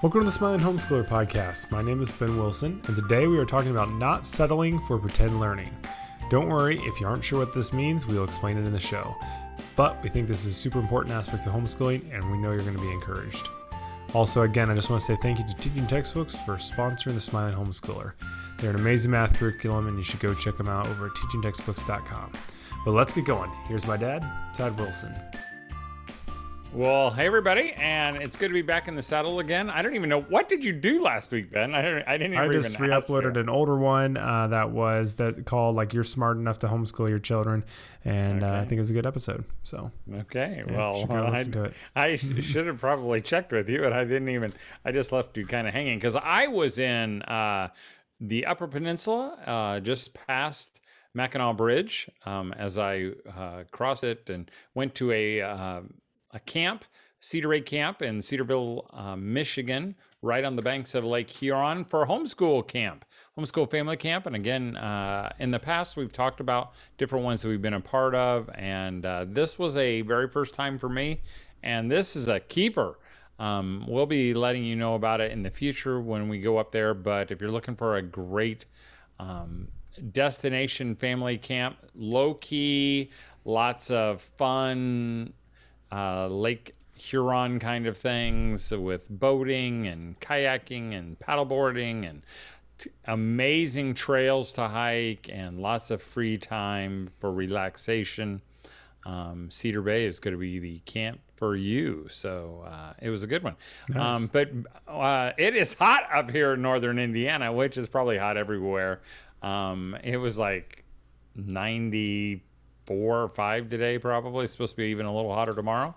Welcome to the Smiling Homeschooler podcast. My name is Ben Wilson, and today we are talking about not settling for pretend learning. Don't worry, if you aren't sure what this means, we'll explain it in the show. But we think this is a super important aspect of homeschooling, and we know you're going to be encouraged. Also, again, I just want to say thank you to Teaching Textbooks for sponsoring the Smiling Homeschooler. They're an amazing math curriculum, and you should go check them out over at teachingtextbooks.com. But let's get going. Here's my dad, Todd Wilson. Well, hey everybody, and it's good to be back in the saddle again. I don't even know what did you do last week, Ben. I don't. I didn't. I just re-uploaded an older one uh, that was that called like "You're Smart Enough to Homeschool Your Children," and okay. uh, I think it was a good episode. So okay, yeah, well, I, I should have probably checked with you, and I didn't even. I just left you kind of hanging because I was in uh, the Upper Peninsula, uh, just past. Mackinac Bridge, um, as I uh, crossed it and went to a uh, a camp, Cedar Ray Camp in Cedarville, uh, Michigan, right on the banks of Lake Huron for homeschool camp, homeschool family camp. And again, uh, in the past, we've talked about different ones that we've been a part of. And uh, this was a very first time for me. And this is a keeper. Um, we'll be letting you know about it in the future when we go up there. But if you're looking for a great um, destination family camp, low key, lots of fun uh, Lake Huron kind of things with boating and kayaking and paddleboarding and t- amazing trails to hike and lots of free time for relaxation. Um, Cedar Bay is going to be the camp for you. So uh, it was a good one. Nice. Um, but uh, it is hot up here in northern Indiana, which is probably hot everywhere. Um, it was like 90 four or five today, probably. It's supposed to be even a little hotter tomorrow.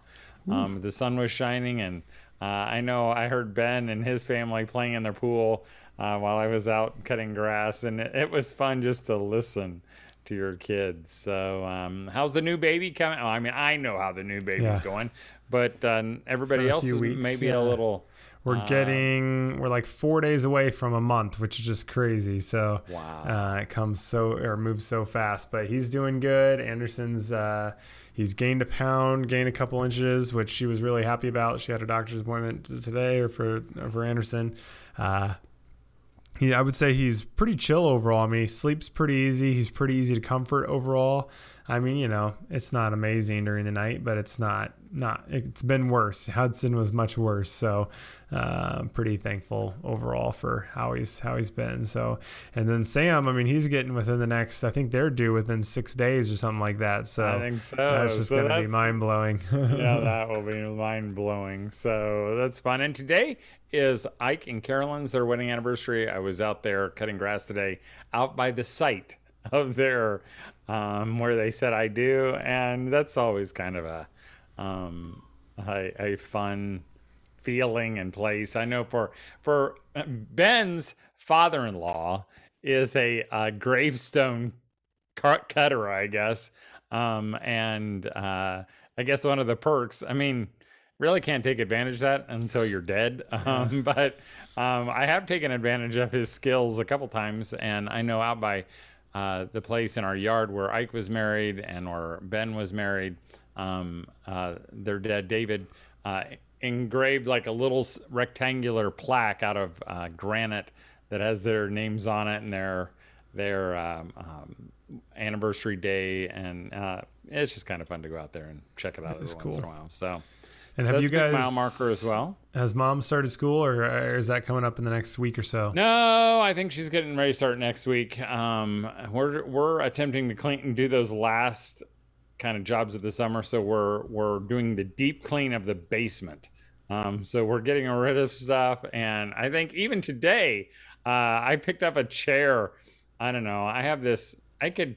Um, the sun was shining, and uh, I know I heard Ben and his family playing in their pool uh, while I was out cutting grass, and it, it, was fun just to listen to your kids. So, um, how's the new baby coming? Oh, I mean, I know how the new baby's yeah. going, but uh, everybody else is maybe yeah. a little we're uh, getting we're like four days away from a month, which is just crazy. So wow, uh, it comes so or moves so fast. But he's doing good. Anderson's uh, he's gained a pound, gained a couple inches, which she was really happy about. She had a doctor's appointment today or for for Anderson. Uh, he, I would say he's pretty chill overall. I mean, he sleeps pretty easy. He's pretty easy to comfort overall. I mean, you know, it's not amazing during the night, but it's not not. It's been worse. Hudson was much worse, so uh, I'm pretty thankful overall for how he's how he's been. So, and then Sam, I mean, he's getting within the next. I think they're due within six days or something like that. So I think so. That's just so gonna be mind blowing. yeah, that will be mind blowing. So that's fun. And today is Ike and Carolyn's their wedding anniversary. I was out there cutting grass today, out by the site of their um, where they said I do, and that's always kind of a um, a, a fun feeling and place. I know for for uh, Ben's father-in-law is a, a gravestone cutter, I guess, um, and uh, I guess one of the perks. I mean, really can't take advantage of that until you're dead. Um, but um, I have taken advantage of his skills a couple times, and I know out by uh, the place in our yard where Ike was married and where Ben was married, um, uh, their dad David uh, engraved like a little rectangular plaque out of uh, granite that has their names on it and their their um, um, anniversary day, and uh, it's just kind of fun to go out there and check it out every cool. once in a while. So. And so have you guys mile marker as well? Has mom started school, or is that coming up in the next week or so? No, I think she's getting ready to start next week. Um, we're we're attempting to clean and do those last kind of jobs of the summer, so we're we're doing the deep clean of the basement. Um, so we're getting rid of stuff, and I think even today, uh, I picked up a chair. I don't know. I have this. I could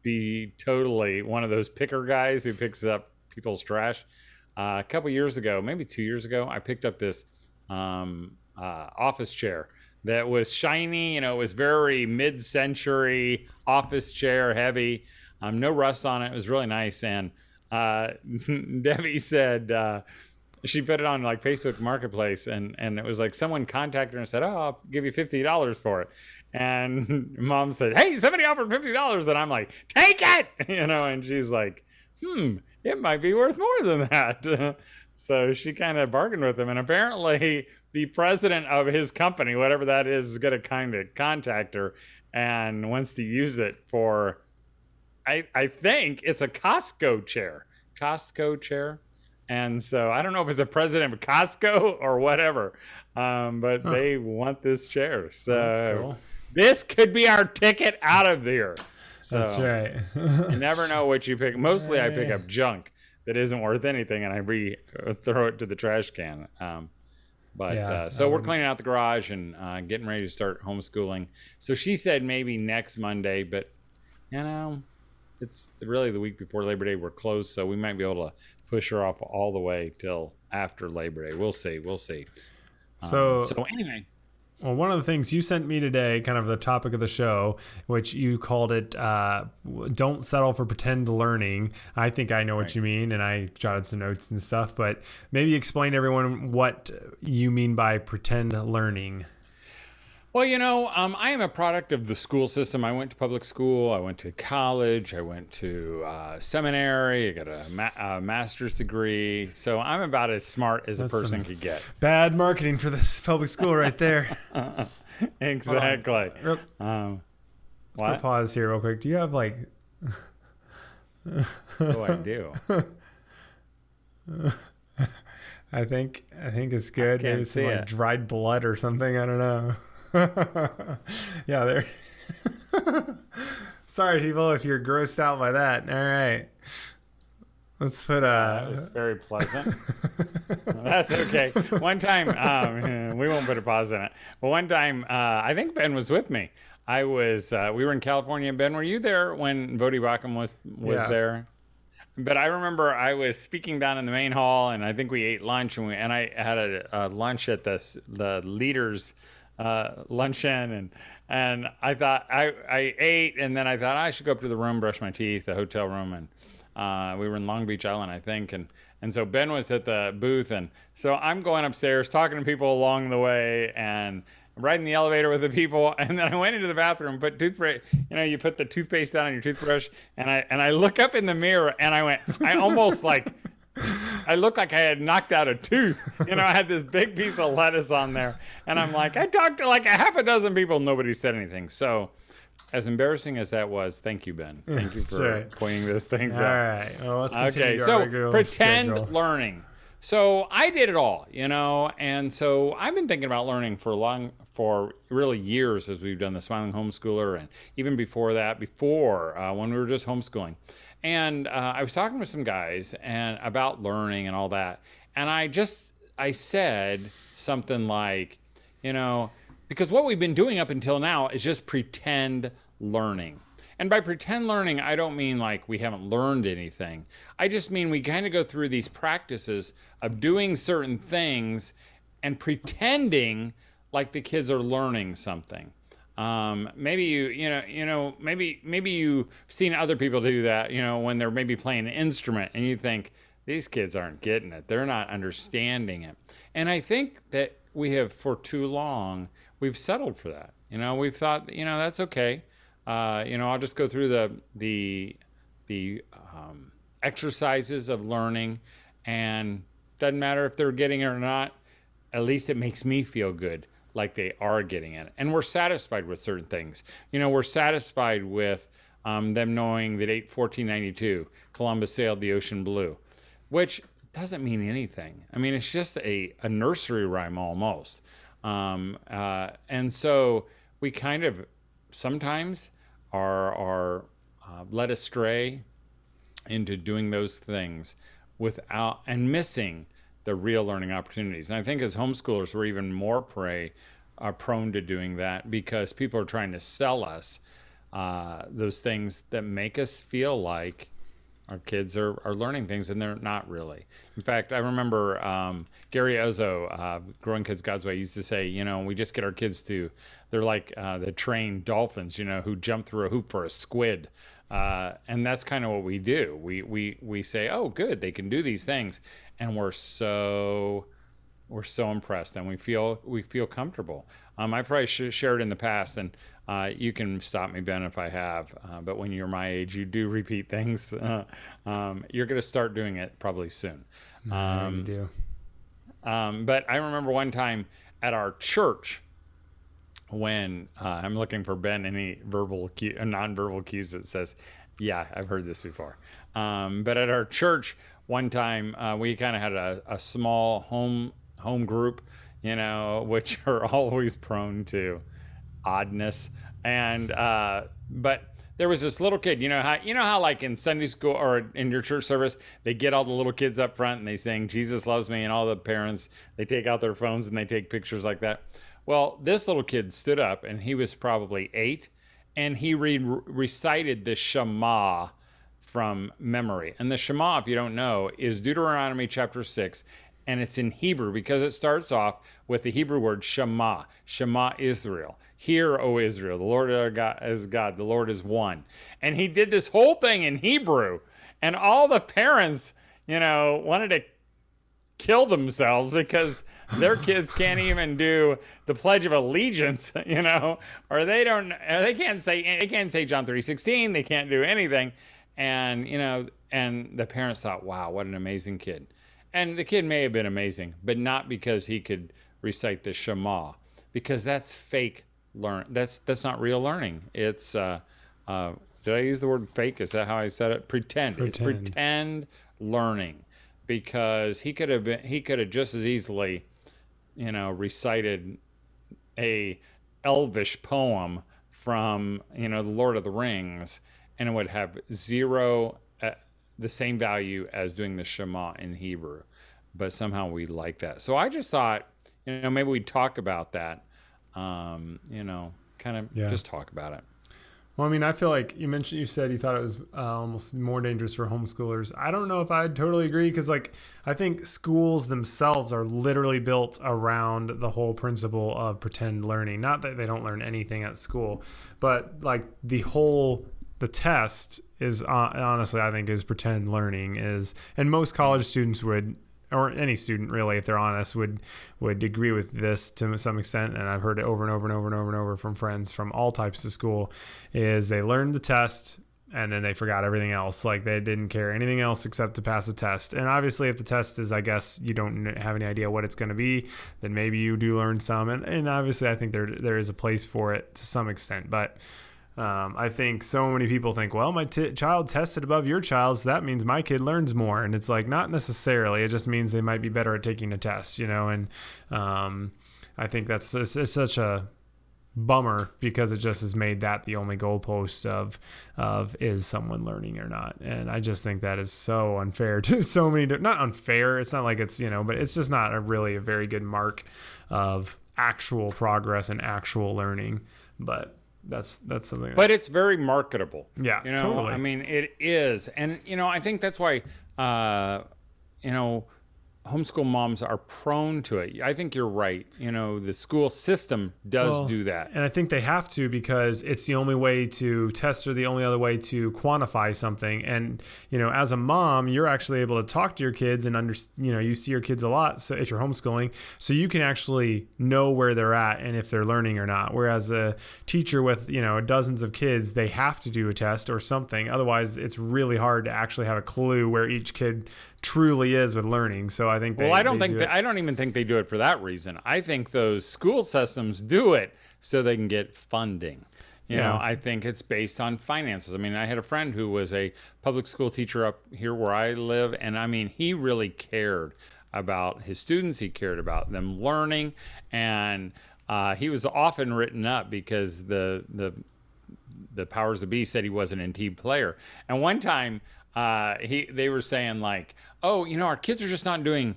be totally one of those picker guys who picks up people's trash uh, a couple years ago, maybe two years ago, I picked up this um, uh, office chair that was shiny. You know, it was very mid-century office chair, heavy. Um, no rust on it. It was really nice. And uh, Debbie said uh, she put it on like Facebook Marketplace, and and it was like someone contacted her and said, "Oh, I'll give you fifty dollars for it." And mom said, "Hey, somebody offered fifty dollars," and I'm like, "Take it," you know. And she's like, "Hmm." It might be worth more than that. so she kind of bargained with him. And apparently, the president of his company, whatever that is, is going to kind of contact her and wants to use it for, I, I think it's a Costco chair. Costco chair. And so I don't know if it's the president of Costco or whatever, um, but huh. they want this chair. So cool. this could be our ticket out of there. So That's right. you never know what you pick. Mostly, I pick up junk that isn't worth anything, and I re uh, throw it to the trash can. Um, but yeah, uh, so we're cleaning out the garage and uh, getting ready to start homeschooling. So she said maybe next Monday, but you know, it's really the week before Labor Day. We're closed, so we might be able to push her off all the way till after Labor Day. We'll see. We'll see. So, um, so anyway, well, one of the things you sent me today, kind of the topic of the show, which you called it uh, Don't Settle for Pretend Learning. I think I know what right. you mean, and I jotted some notes and stuff, but maybe explain to everyone what you mean by pretend learning. Well, you know, um, I am a product of the school system. I went to public school. I went to college. I went to uh, seminary. I got a, ma- a, master's degree. So I'm about as smart as That's a person could get. Bad marketing for this public school right there. exactly. Um, let's what? pause here real quick. Do you have like? oh, I do. I think I think it's good. Maybe some like dried blood or something. I don't know. yeah, there. Sorry, people, if you're grossed out by that. All right. Let's put a. Uh, it's very pleasant. That's okay. One time, um, we won't put a pause in it. But one time, uh, I think Ben was with me. I was. Uh, we were in California. Ben, were you there when Voddie Baucham was was yeah. there? But I remember I was speaking down in the main hall, and I think we ate lunch, and we and I had a, a lunch at the the leaders uh, luncheon and and I thought I, I ate and then I thought I should go up to the room, brush my teeth, the hotel room, and uh, we were in Long Beach Island, I think, and and so Ben was at the booth, and so I'm going upstairs talking to people along the way and riding the elevator with the people, and then I went into the bathroom, put toothpaste, you know, you put the toothpaste down on your toothbrush, and I and I look up in the mirror, and I went, I almost like I looked like I had knocked out a tooth. You know, I had this big piece of lettuce on there. And I'm like, I talked to like a half a dozen people. Nobody said anything. So, as embarrassing as that was, thank you, Ben. Thank you for right. pointing those things all out. All right. Well, let's continue. Okay. So, pretend schedule. learning. So, I did it all, you know, and so I've been thinking about learning for long, for really years as we've done the Smiling Homeschooler, and even before that, before uh, when we were just homeschooling. And uh, I was talking with some guys and about learning and all that, and I just I said something like, you know, because what we've been doing up until now is just pretend learning. And by pretend learning, I don't mean like we haven't learned anything. I just mean we kind of go through these practices of doing certain things and pretending like the kids are learning something. Um, maybe you, you know, you know, maybe maybe you've seen other people do that. You know, when they're maybe playing an instrument, and you think these kids aren't getting it; they're not understanding it. And I think that we have, for too long, we've settled for that. You know, we've thought, you know, that's okay. Uh, you know, I'll just go through the the the um, exercises of learning, and doesn't matter if they're getting it or not. At least it makes me feel good like they are getting it. And we're satisfied with certain things. You know, we're satisfied with um, them knowing that 8 1492 Columbus sailed the ocean blue, which doesn't mean anything. I mean, it's just a, a nursery rhyme almost. Um, uh, and so we kind of sometimes are, are uh, led astray into doing those things without and missing the real learning opportunities. And I think as homeschoolers, we're even more prey, are prone to doing that because people are trying to sell us uh, those things that make us feel like our kids are, are learning things and they're not really. In fact, I remember um, Gary Ezzo, uh, Growing Kids God's Way, used to say, you know, we just get our kids to, they're like uh, the trained dolphins, you know, who jump through a hoop for a squid. Uh, and that's kind of what we do. We, we, we say, oh, good, they can do these things and we're so we're so impressed and we feel we feel comfortable. Um, I probably sh- shared in the past, and uh, you can stop me, Ben, if I have. Uh, but when you're my age, you do repeat things. Uh, um, you're going to start doing it probably soon. Um, do. Um, but I remember one time at our church when uh, I'm looking for Ben any verbal cue, non-verbal cues that says, "Yeah, I've heard this before." Um, but at our church one time, uh, we kind of had a, a small home home group, you know, which are always prone to oddness. And uh, but there was this little kid. You know how you know how like in Sunday school or in your church service they get all the little kids up front and they sing Jesus loves me, and all the parents they take out their phones and they take pictures like that. Well, this little kid stood up and he was probably eight, and he re- recited the Shema from memory. And the Shema, if you don't know, is Deuteronomy chapter 6 and it's in Hebrew because it starts off with the Hebrew word Shema, Shema Israel. Hear, O Israel, the Lord our God is God, the Lord is one. And he did this whole thing in Hebrew, and all the parents, you know, wanted to kill themselves because their kids can't even do the Pledge of Allegiance, you know, or they don't, they can't say, they can't say John three sixteen, they can't do anything, and you know, and the parents thought, wow, what an amazing kid and the kid may have been amazing, but not because he could recite the Shema, because that's fake learn. That's that's not real learning. It's uh, uh, did I use the word fake? Is that how I said it? Pretend. pretend. It's pretend learning, because he could have been he could have just as easily, you know, recited a elvish poem from you know the Lord of the Rings, and it would have zero the same value as doing the Shema in Hebrew, but somehow we like that. So I just thought, you know, maybe we'd talk about that. Um, you know, kind of yeah. just talk about it. Well, I mean, I feel like you mentioned, you said you thought it was uh, almost more dangerous for homeschoolers. I don't know if I'd totally agree because, like, I think schools themselves are literally built around the whole principle of pretend learning. Not that they don't learn anything at school, but like the whole the test is uh, honestly I think is pretend learning is and most college students would or any student really if they're honest would would agree with this to some extent. And I've heard it over and over and over and over and over from friends from all types of school is they learned the test and then they forgot everything else. Like they didn't care anything else except to pass the test. And obviously if the test is i guess you don't have any idea what it's going to be then maybe you do learn some. And, and obviously i think there there is a place for it to some extent. But um, I think so many people think, well, my t- child tested above your child's, that means my kid learns more, and it's like not necessarily. It just means they might be better at taking a test, you know. And um, I think that's it's, it's such a bummer because it just has made that the only goalpost of of is someone learning or not and i just think that is so unfair to so many not unfair it's not like it's you know but it's just not a really a very good mark of actual progress and actual learning but that's that's something. But it's very marketable. Yeah, you know, totally. I mean, it is, and you know, I think that's why, uh, you know, homeschool moms are prone to it. I think you're right. You know, the school system does well, do that. And I think they have to because it's the only way to test or the only other way to quantify something. And, you know, as a mom, you're actually able to talk to your kids and under, you know, you see your kids a lot. So if you're homeschooling, so you can actually know where they're at and if they're learning or not. Whereas a teacher with, you know, dozens of kids, they have to do a test or something. Otherwise, it's really hard to actually have a clue where each kid truly is with learning. So I think. They, well, I don't think do that, I don't even think they do it for that reason. I think those school systems do it so they can get funding. You yeah. know, I think it's based on finances. I mean, I had a friend who was a public school teacher up here where I live, and I mean, he really cared about his students. He cared about them learning, and uh, he was often written up because the the the powers of be said he wasn't a team player. And one time, uh, he they were saying like, oh, you know, our kids are just not doing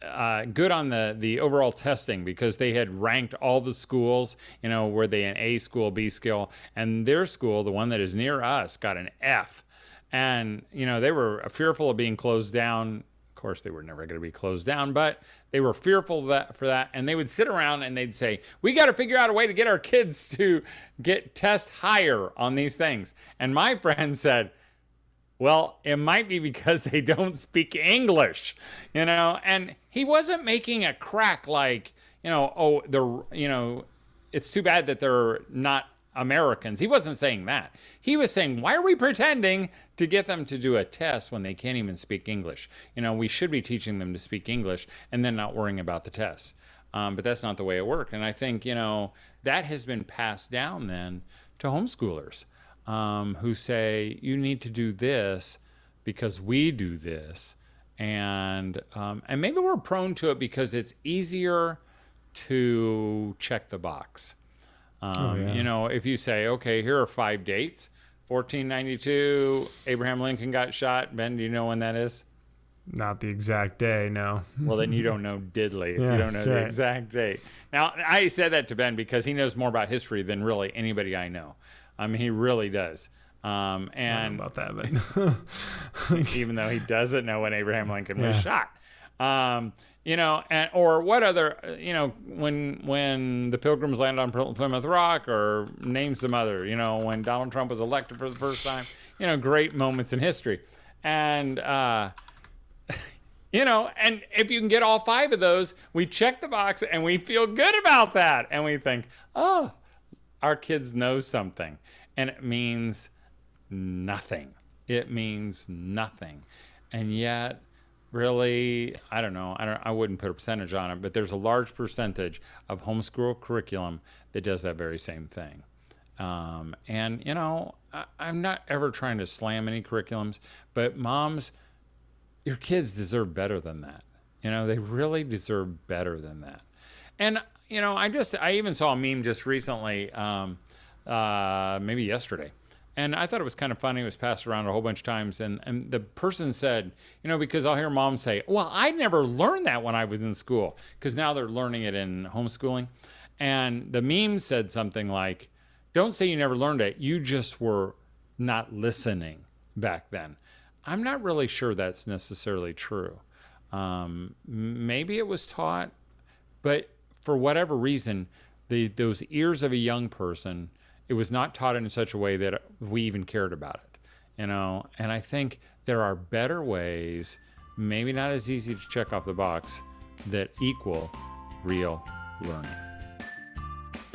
uh, good on the the overall testing because they had ranked all the schools. You know, were they an A school, B school, and their school, the one that is near us, got an F. And you know, they were fearful of being closed down. Of course, they were never going to be closed down, but they were fearful that for that, and they would sit around and they'd say, "We got to figure out a way to get our kids to get test higher on these things." And my friend said Well, it might be because they don't speak English, you know. And he wasn't making a crack like, you know, oh, they're, you know, it's too bad that they're not Americans. He wasn't saying that. He was saying, why are we pretending to get them to do a test when they can't even speak English? You know, we should be teaching them to speak English and then not worrying about the test. Um, but that's not the way it worked. And I think, you know, that has been passed down then to homeschoolers um, who say, you need to do this because we do this. And, um, and maybe we're prone to it because it's easier to check the box. Um, oh, yeah. You know, if you say, okay, here are five dates 1492, Abraham Lincoln got shot. Ben, do you know when that is? Not the exact day, no. well, then you don't know diddly if yeah, you don't know the right. exact date. Now, I said that to Ben because he knows more about history than really anybody I know. I mean, he really does. Um, and about that, but even though he doesn't know when Abraham Lincoln yeah. was shot. Um, you know, and or what other, you know, when when the Pilgrims landed on Plymouth Rock, or name some other, you know, when Donald Trump was elected for the first time, you know, great moments in history, and uh, you know, and if you can get all five of those, we check the box and we feel good about that, and we think, oh, our kids know something, and it means nothing. It means nothing, and yet really i don't know i don't i wouldn't put a percentage on it but there's a large percentage of homeschool curriculum that does that very same thing. Um, and you know I, i'm not ever trying to slam any curriculums but moms your kids deserve better than that. You know they really deserve better than that. And you know i just i even saw a meme just recently um, uh, maybe yesterday and I thought it was kind of funny. It was passed around a whole bunch of times, and and the person said, you know, because I'll hear moms say, "Well, I never learned that when I was in school," because now they're learning it in homeschooling, and the meme said something like, "Don't say you never learned it. You just were not listening back then." I'm not really sure that's necessarily true. Um, maybe it was taught, but for whatever reason, the those ears of a young person it was not taught in such a way that we even cared about it you know and i think there are better ways maybe not as easy to check off the box that equal real learning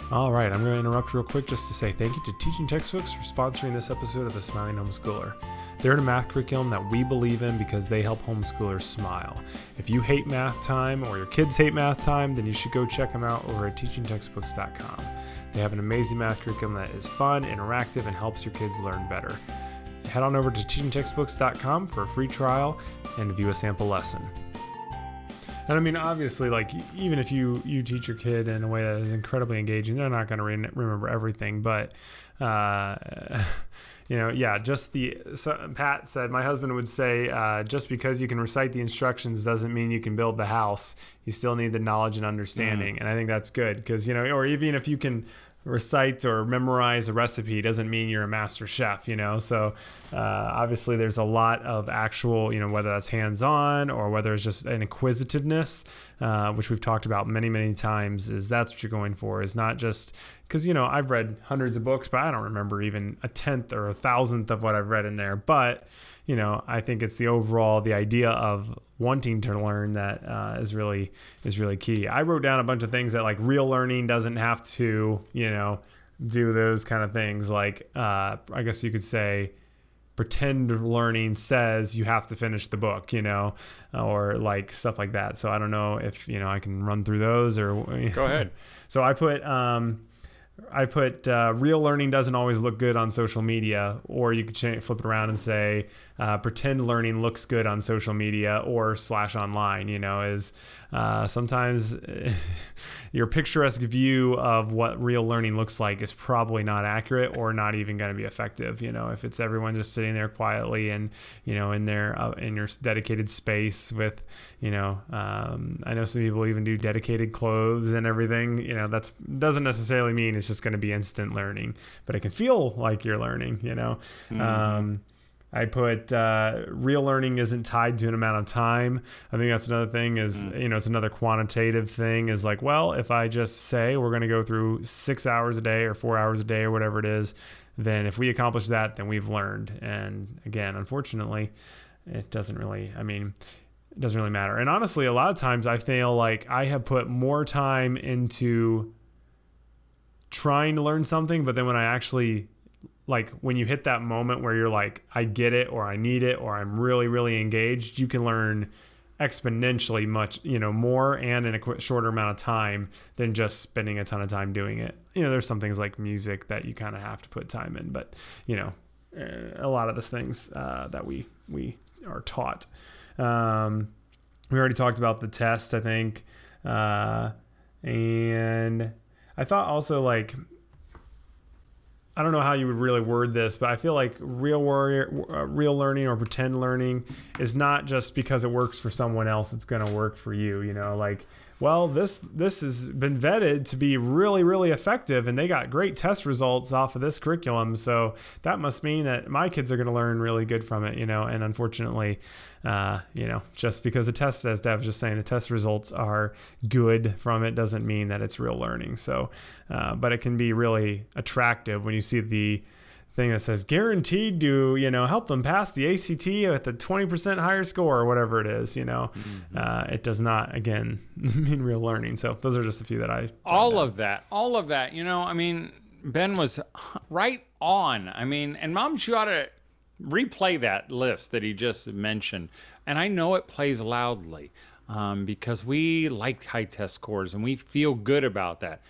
all right, I'm going to interrupt real quick just to say thank you to Teaching Textbooks for sponsoring this episode of The Smiling Homeschooler. They're in a math curriculum that we believe in because they help homeschoolers smile. If you hate math time or your kids hate math time, then you should go check them out over at teachingtextbooks.com. They have an amazing math curriculum that is fun, interactive, and helps your kids learn better. Head on over to teachingtextbooks.com for a free trial and view a sample lesson. And I mean, obviously, like even if you you teach your kid in a way that is incredibly engaging, they're not going to re- remember everything. But uh, you know, yeah, just the so Pat said my husband would say uh, just because you can recite the instructions doesn't mean you can build the house. You still need the knowledge and understanding, mm. and I think that's good because you know, or even if you can recite or memorize a recipe doesn't mean you're a master chef, you know. So uh, obviously, there's a lot of actual, you know, whether that's hands-on or whether it's just an inquisitiveness, uh, which we've talked about many, many times. Is that's what you're going for? Is not just because you know I've read hundreds of books, but I don't remember even a tenth or a thousandth of what I've read in there. But you know, I think it's the overall the idea of wanting to learn that uh, is really is really key. I wrote down a bunch of things that like real learning doesn't have to you know do those kind of things. Like uh, I guess you could say pretend learning says you have to finish the book, you know, or like stuff like that. So I don't know if you know I can run through those or go ahead. so I put um, I put uh, real learning doesn't always look good on social media, or you could change, flip it around and say uh, pretend learning looks good on social media or slash online. You know, is uh, sometimes your picturesque view of what real learning looks like is probably not accurate or not even going to be effective. You know, if it's everyone just sitting there quietly and you know in their uh, in your dedicated space with you know, um, I know some people even do dedicated clothes and everything. You know, that's doesn't necessarily mean it's just going to be instant learning, but it can feel like you're learning. You know. Mm-hmm. Um, I put uh, real learning isn't tied to an amount of time. I think that's another thing is, mm. you know, it's another quantitative thing is like, well, if I just say we're going to go through six hours a day or four hours a day or whatever it is, then if we accomplish that, then we've learned. And again, unfortunately, it doesn't really, I mean, it doesn't really matter. And honestly, a lot of times I feel like I have put more time into trying to learn something, but then when I actually like when you hit that moment where you're like, I get it, or I need it, or I'm really, really engaged, you can learn exponentially much, you know, more and in a shorter amount of time than just spending a ton of time doing it. You know, there's some things like music that you kind of have to put time in, but you know, eh, a lot of the things uh, that we we are taught. Um, we already talked about the test, I think, uh, and I thought also like I don't know how you would really word this, but I feel like real warrior, uh, real learning or pretend learning is not just because it works for someone else; it's going to work for you. You know, like well, this this has been vetted to be really really effective, and they got great test results off of this curriculum. So that must mean that my kids are going to learn really good from it. You know, and unfortunately, uh, you know, just because the test, as Dev was just saying, the test results are good from it doesn't mean that it's real learning. So, uh, but it can be really attractive when you see the thing that says guaranteed to you know help them pass the ACT at the 20% higher score or whatever it is you know? Mm-hmm. uh, it does not again mean real learning. So those are just a few that I all down. of that all of that. You know I mean Ben was right on. I mean and mom you ought to replay that list that he just mentioned. And I know it plays loudly um, because we like high test scores and we feel good about that.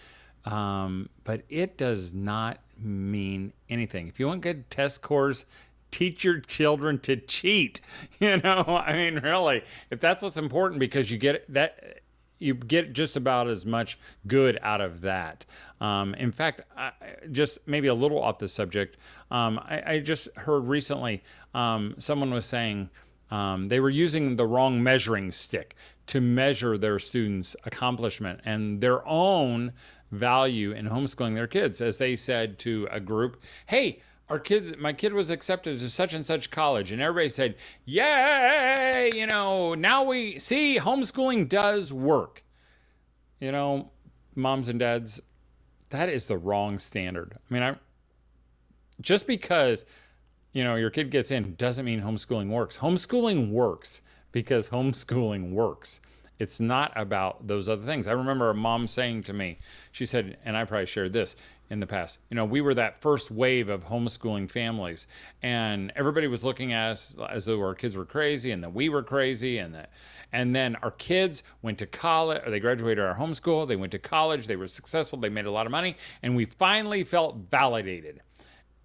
Um, but it does not mean anything. If you want good test scores, teach your children to cheat. You know, I mean, really, if that's what's important, because you get that, you get just about as much good out of that. Um, in fact, I, just maybe a little off the subject, um, I, I, just heard recently um, someone was saying um, they were using the wrong measuring stick to measure their students' accomplishment and their own value in homeschooling their kids, as they said to a group, "Hey." Our kids, my kid was accepted to such and such college, and everybody said, "Yay!" You know, now we see homeschooling does work. You know, moms and dads, that is the wrong standard. I mean, I just because you know your kid gets in doesn't mean homeschooling works. Homeschooling works because homeschooling works. It's not about those other things. I remember a mom saying to me, she said, and I probably shared this in the past, you know, we were that first wave of homeschooling families, and everybody was looking at us as though our kids were crazy and that we were crazy, and that, and then our kids went to college, or they graduated our homeschool, they went to college, they were successful, they made a lot of money, and we finally felt validated.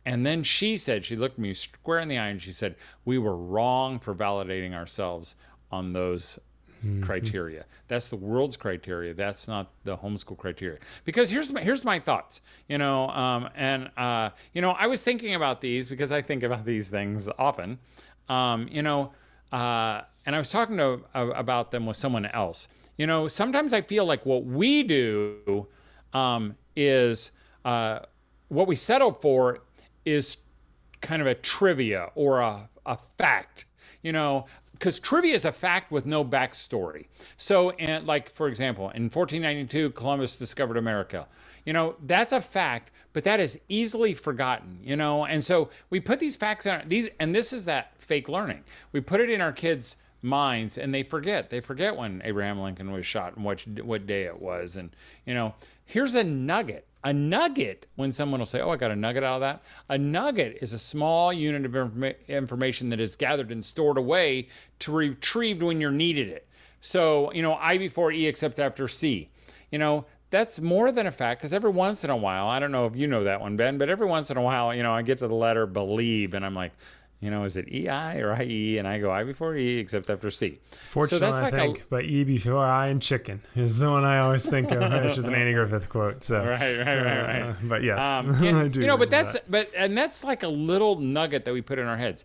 And then she said, she looked me square in the eye and she said, We were wrong for validating ourselves on those mm-hmm. criteria. That's the world's criteria. That's not the homeschool criteria. Because here's my here's my thoughts. You know, um, and uh, you know, I was thinking about these because I think about these things often. Um, you know, uh, and I was talking to uh, about them with someone else. You know, sometimes I feel like what we do um, is uh, what we settle for is kind of a trivia or a, a fact you know, because trivia is a fact with no backstory. So, and like for example, in 1492, Columbus discovered America. You know, that's a fact, but that is easily forgotten. You know, and so we put these facts on these, and this is that fake learning. We put it in our kids' minds, and they forget. They forget when Abraham Lincoln was shot and what what day it was. And you know, here's a nugget a nugget, when someone will say, Oh, I got a nugget out of that, a nugget is a small unit of informa- information that is gathered and stored away to retrieved when you're needed it. So, you know, I before E except after C. You know, that's more than a fact because every once in a while, I don't know if you know that one, Ben, but every once in a while, you know, I get to the letter believe and I'm like, you know, is it EI or IE? And I go I before E except after C. Fortunately, so like I think, a, but E before I and chicken is the one I always think of, which is an Annie Griffith quote. So right, right, right, right. Uh, but yes, um, and, I do. You know, but that's that. but and that's like a little nugget that we put in our heads.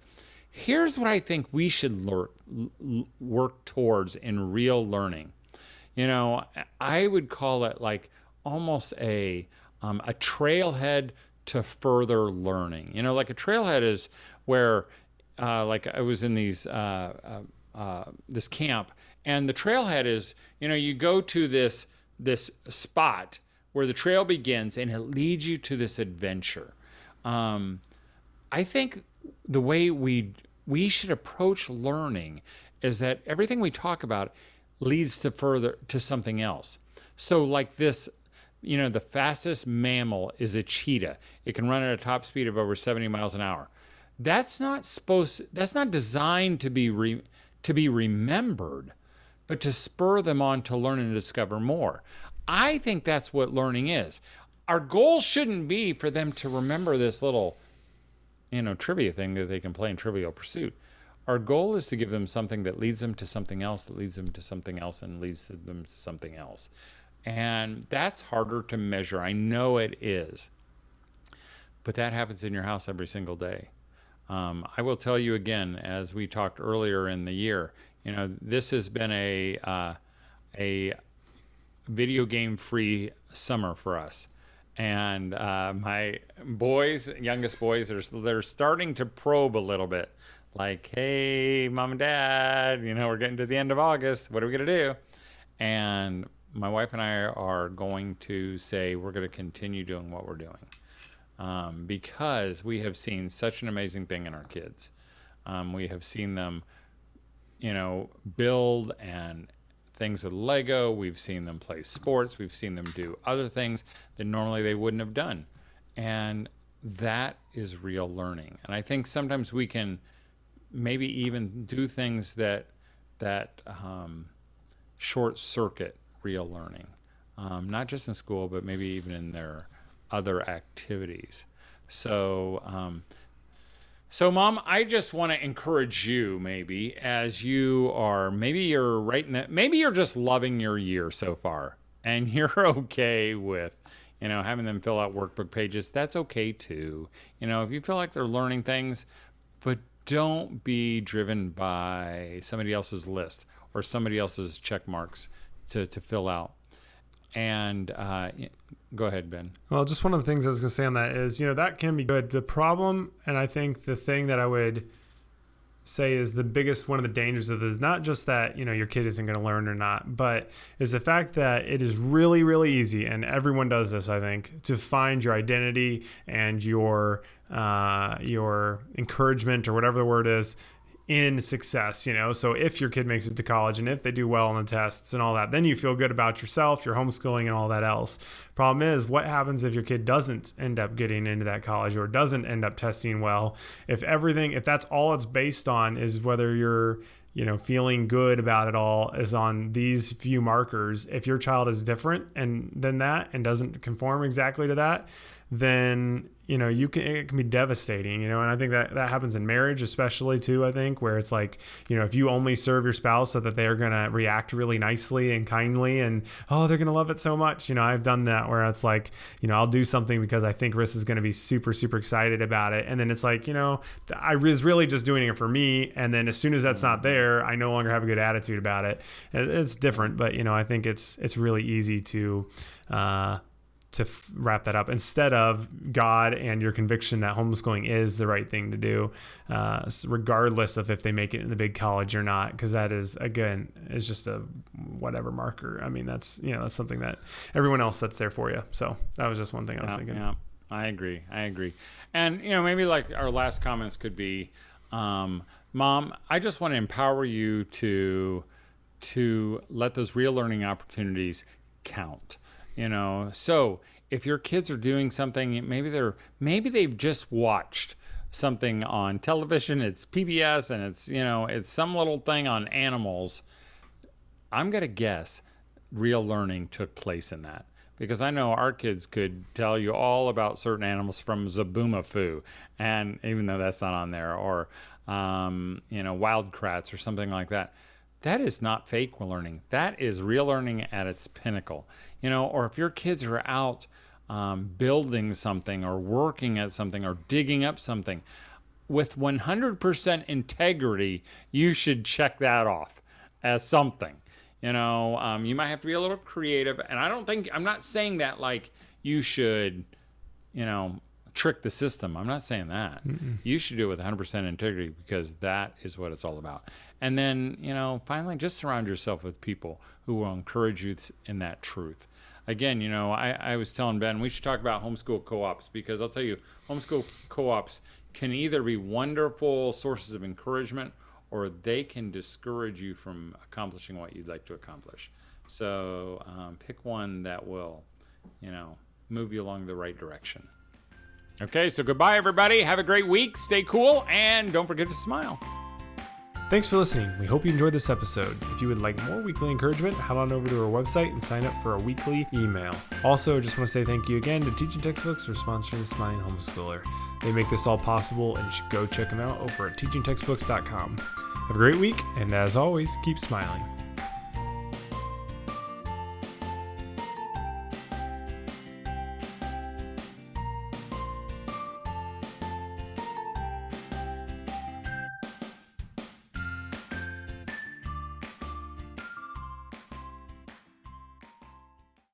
Here's what I think we should work towards in real learning. You know, I would call it like almost a um, a trailhead to further learning. You know, like a trailhead is where uh, like I was in these uh, uh, uh, this camp, and the trailhead is you know you go to this this spot where the trail begins, and it leads you to this adventure. Um, I think the way we we should approach learning is that everything we talk about leads to further to something else. So like this you know, the fastest mammal is a cheetah. It can run at a top speed of over 70 miles an hour. That's not supposed that's not designed to be re, to be remembered, but to spur them on to learn and discover more. I think that's what learning is. Our goal shouldn't be for them to remember this little you know, trivia thing that they can play in Trivial Pursuit. Our goal is to give them something that leads them to something else, that leads them to something else, and leads them to something else. And that's harder to measure. I know it is. But that happens in your house every single day. Um, I will tell you again, as we talked earlier in the year, you know, this has been a uh, a video game free summer for us. And uh, my boys, youngest boys, are they're starting to probe a little bit. Like, hey, mom and dad, you know, we're getting to the end of August. What are we gonna do? And my wife and I are going to say we're going to continue doing what we're doing um, because we have seen such an amazing thing in our kids. Um, we have seen them, you know, build and things with Lego. We've seen them play sports. We've seen them do other things that normally they wouldn't have done. And that is real learning. And I think sometimes we can maybe even do things that that um, short circuit real learning, um, not just in school, but maybe even in their other activities. So, um, so mom, I just want to encourage you, maybe as you are, maybe you're right in that, maybe you're just loving your year so far, and you're okay with, you know, having them fill out workbook pages. That's okay too. You know, if you feel like they're learning things, but don't be driven by somebody else's list or somebody else's check marks to, to fill out. And uh, go ahead, Ben. Well, just one of the things I was going to say on that is, you know, that can be good. The problem, and I think the thing that I would say is the biggest one of the dangers of this is not just that you know your kid isn't going to learn or not but is the fact that it is really really easy and everyone does this i think to find your identity and your uh, your encouragement or whatever the word is in success, you know. So if your kid makes it to college and if they do well on the tests and all that, then you feel good about yourself, your homeschooling and all that else. Problem is, what happens if your kid doesn't end up getting into that college or doesn't end up testing well? If everything, if that's all it's based on is whether you're you know feeling good about it all is on these few markers if your child is different and than that and doesn't conform exactly to that then you know you can it can be devastating you know and i think that that happens in marriage especially too i think where it's like you know if you only serve your spouse so that they're going to react really nicely and kindly and oh they're going to love it so much you know i've done that where it's like you know i'll do something because i think Riss is going to be super super excited about it. And then it's like you know i was really just doing it for me. And then as soon as that's not there i no longer have a good attitude about it it's different but you know i think it's it's really easy to uh to f- wrap that up instead of God and your conviction that homeschooling is the right thing to do, uh, regardless of if they make it in the big college or not, because that is again is just a whatever marker. I mean, that's you know that's something that everyone else sets there for you. So that was just one thing I was yeah, thinking. Yeah, I agree. I agree. And you know, maybe like our last comments could be, um, Mom, I just want to empower you to to let those real learning opportunities count you know so if your kids are doing something maybe they're maybe they've just watched something on television it's pbs and it's you know it's some little thing on animals i'm going to guess real learning took place in that because I know our kids could tell you all about certain animals from Zoboomafoo, and even though that's not on there, or um, you know, wild kratts or something like that. That is not fake learning. That is real learning at its pinnacle you know, or if your kids are out um, building something or working at something or digging up something with 100% integrity, you should check that off as something. You know, um, you might have to be a little creative. And I don't think, I'm not saying that like you should, you know, trick the system. I'm not saying that. Mm-mm. You should do it with 100% integrity because that is what it's all about. And then, you know, finally, just surround yourself with people who will encourage you in that truth. Again, you know, I, I was telling Ben we should talk about homeschool co ops because I'll tell you, homeschool co ops can either be wonderful sources of encouragement or they can discourage you from accomplishing what you'd like to accomplish. So um, pick one that will, you know, move you along the right direction. Okay, so goodbye, everybody. Have a great week. Stay cool, and don't forget to smile. Thanks for listening. We hope you enjoyed this episode. If you would like more weekly encouragement, head on over to our website and sign up for a weekly email. Also, just want to say thank you again to Teaching Textbooks for sponsoring the Smiling Homeschooler. They make this all possible, and you should go check them out over at teachingtextbooks.com. Have a great week, and as always, keep smiling.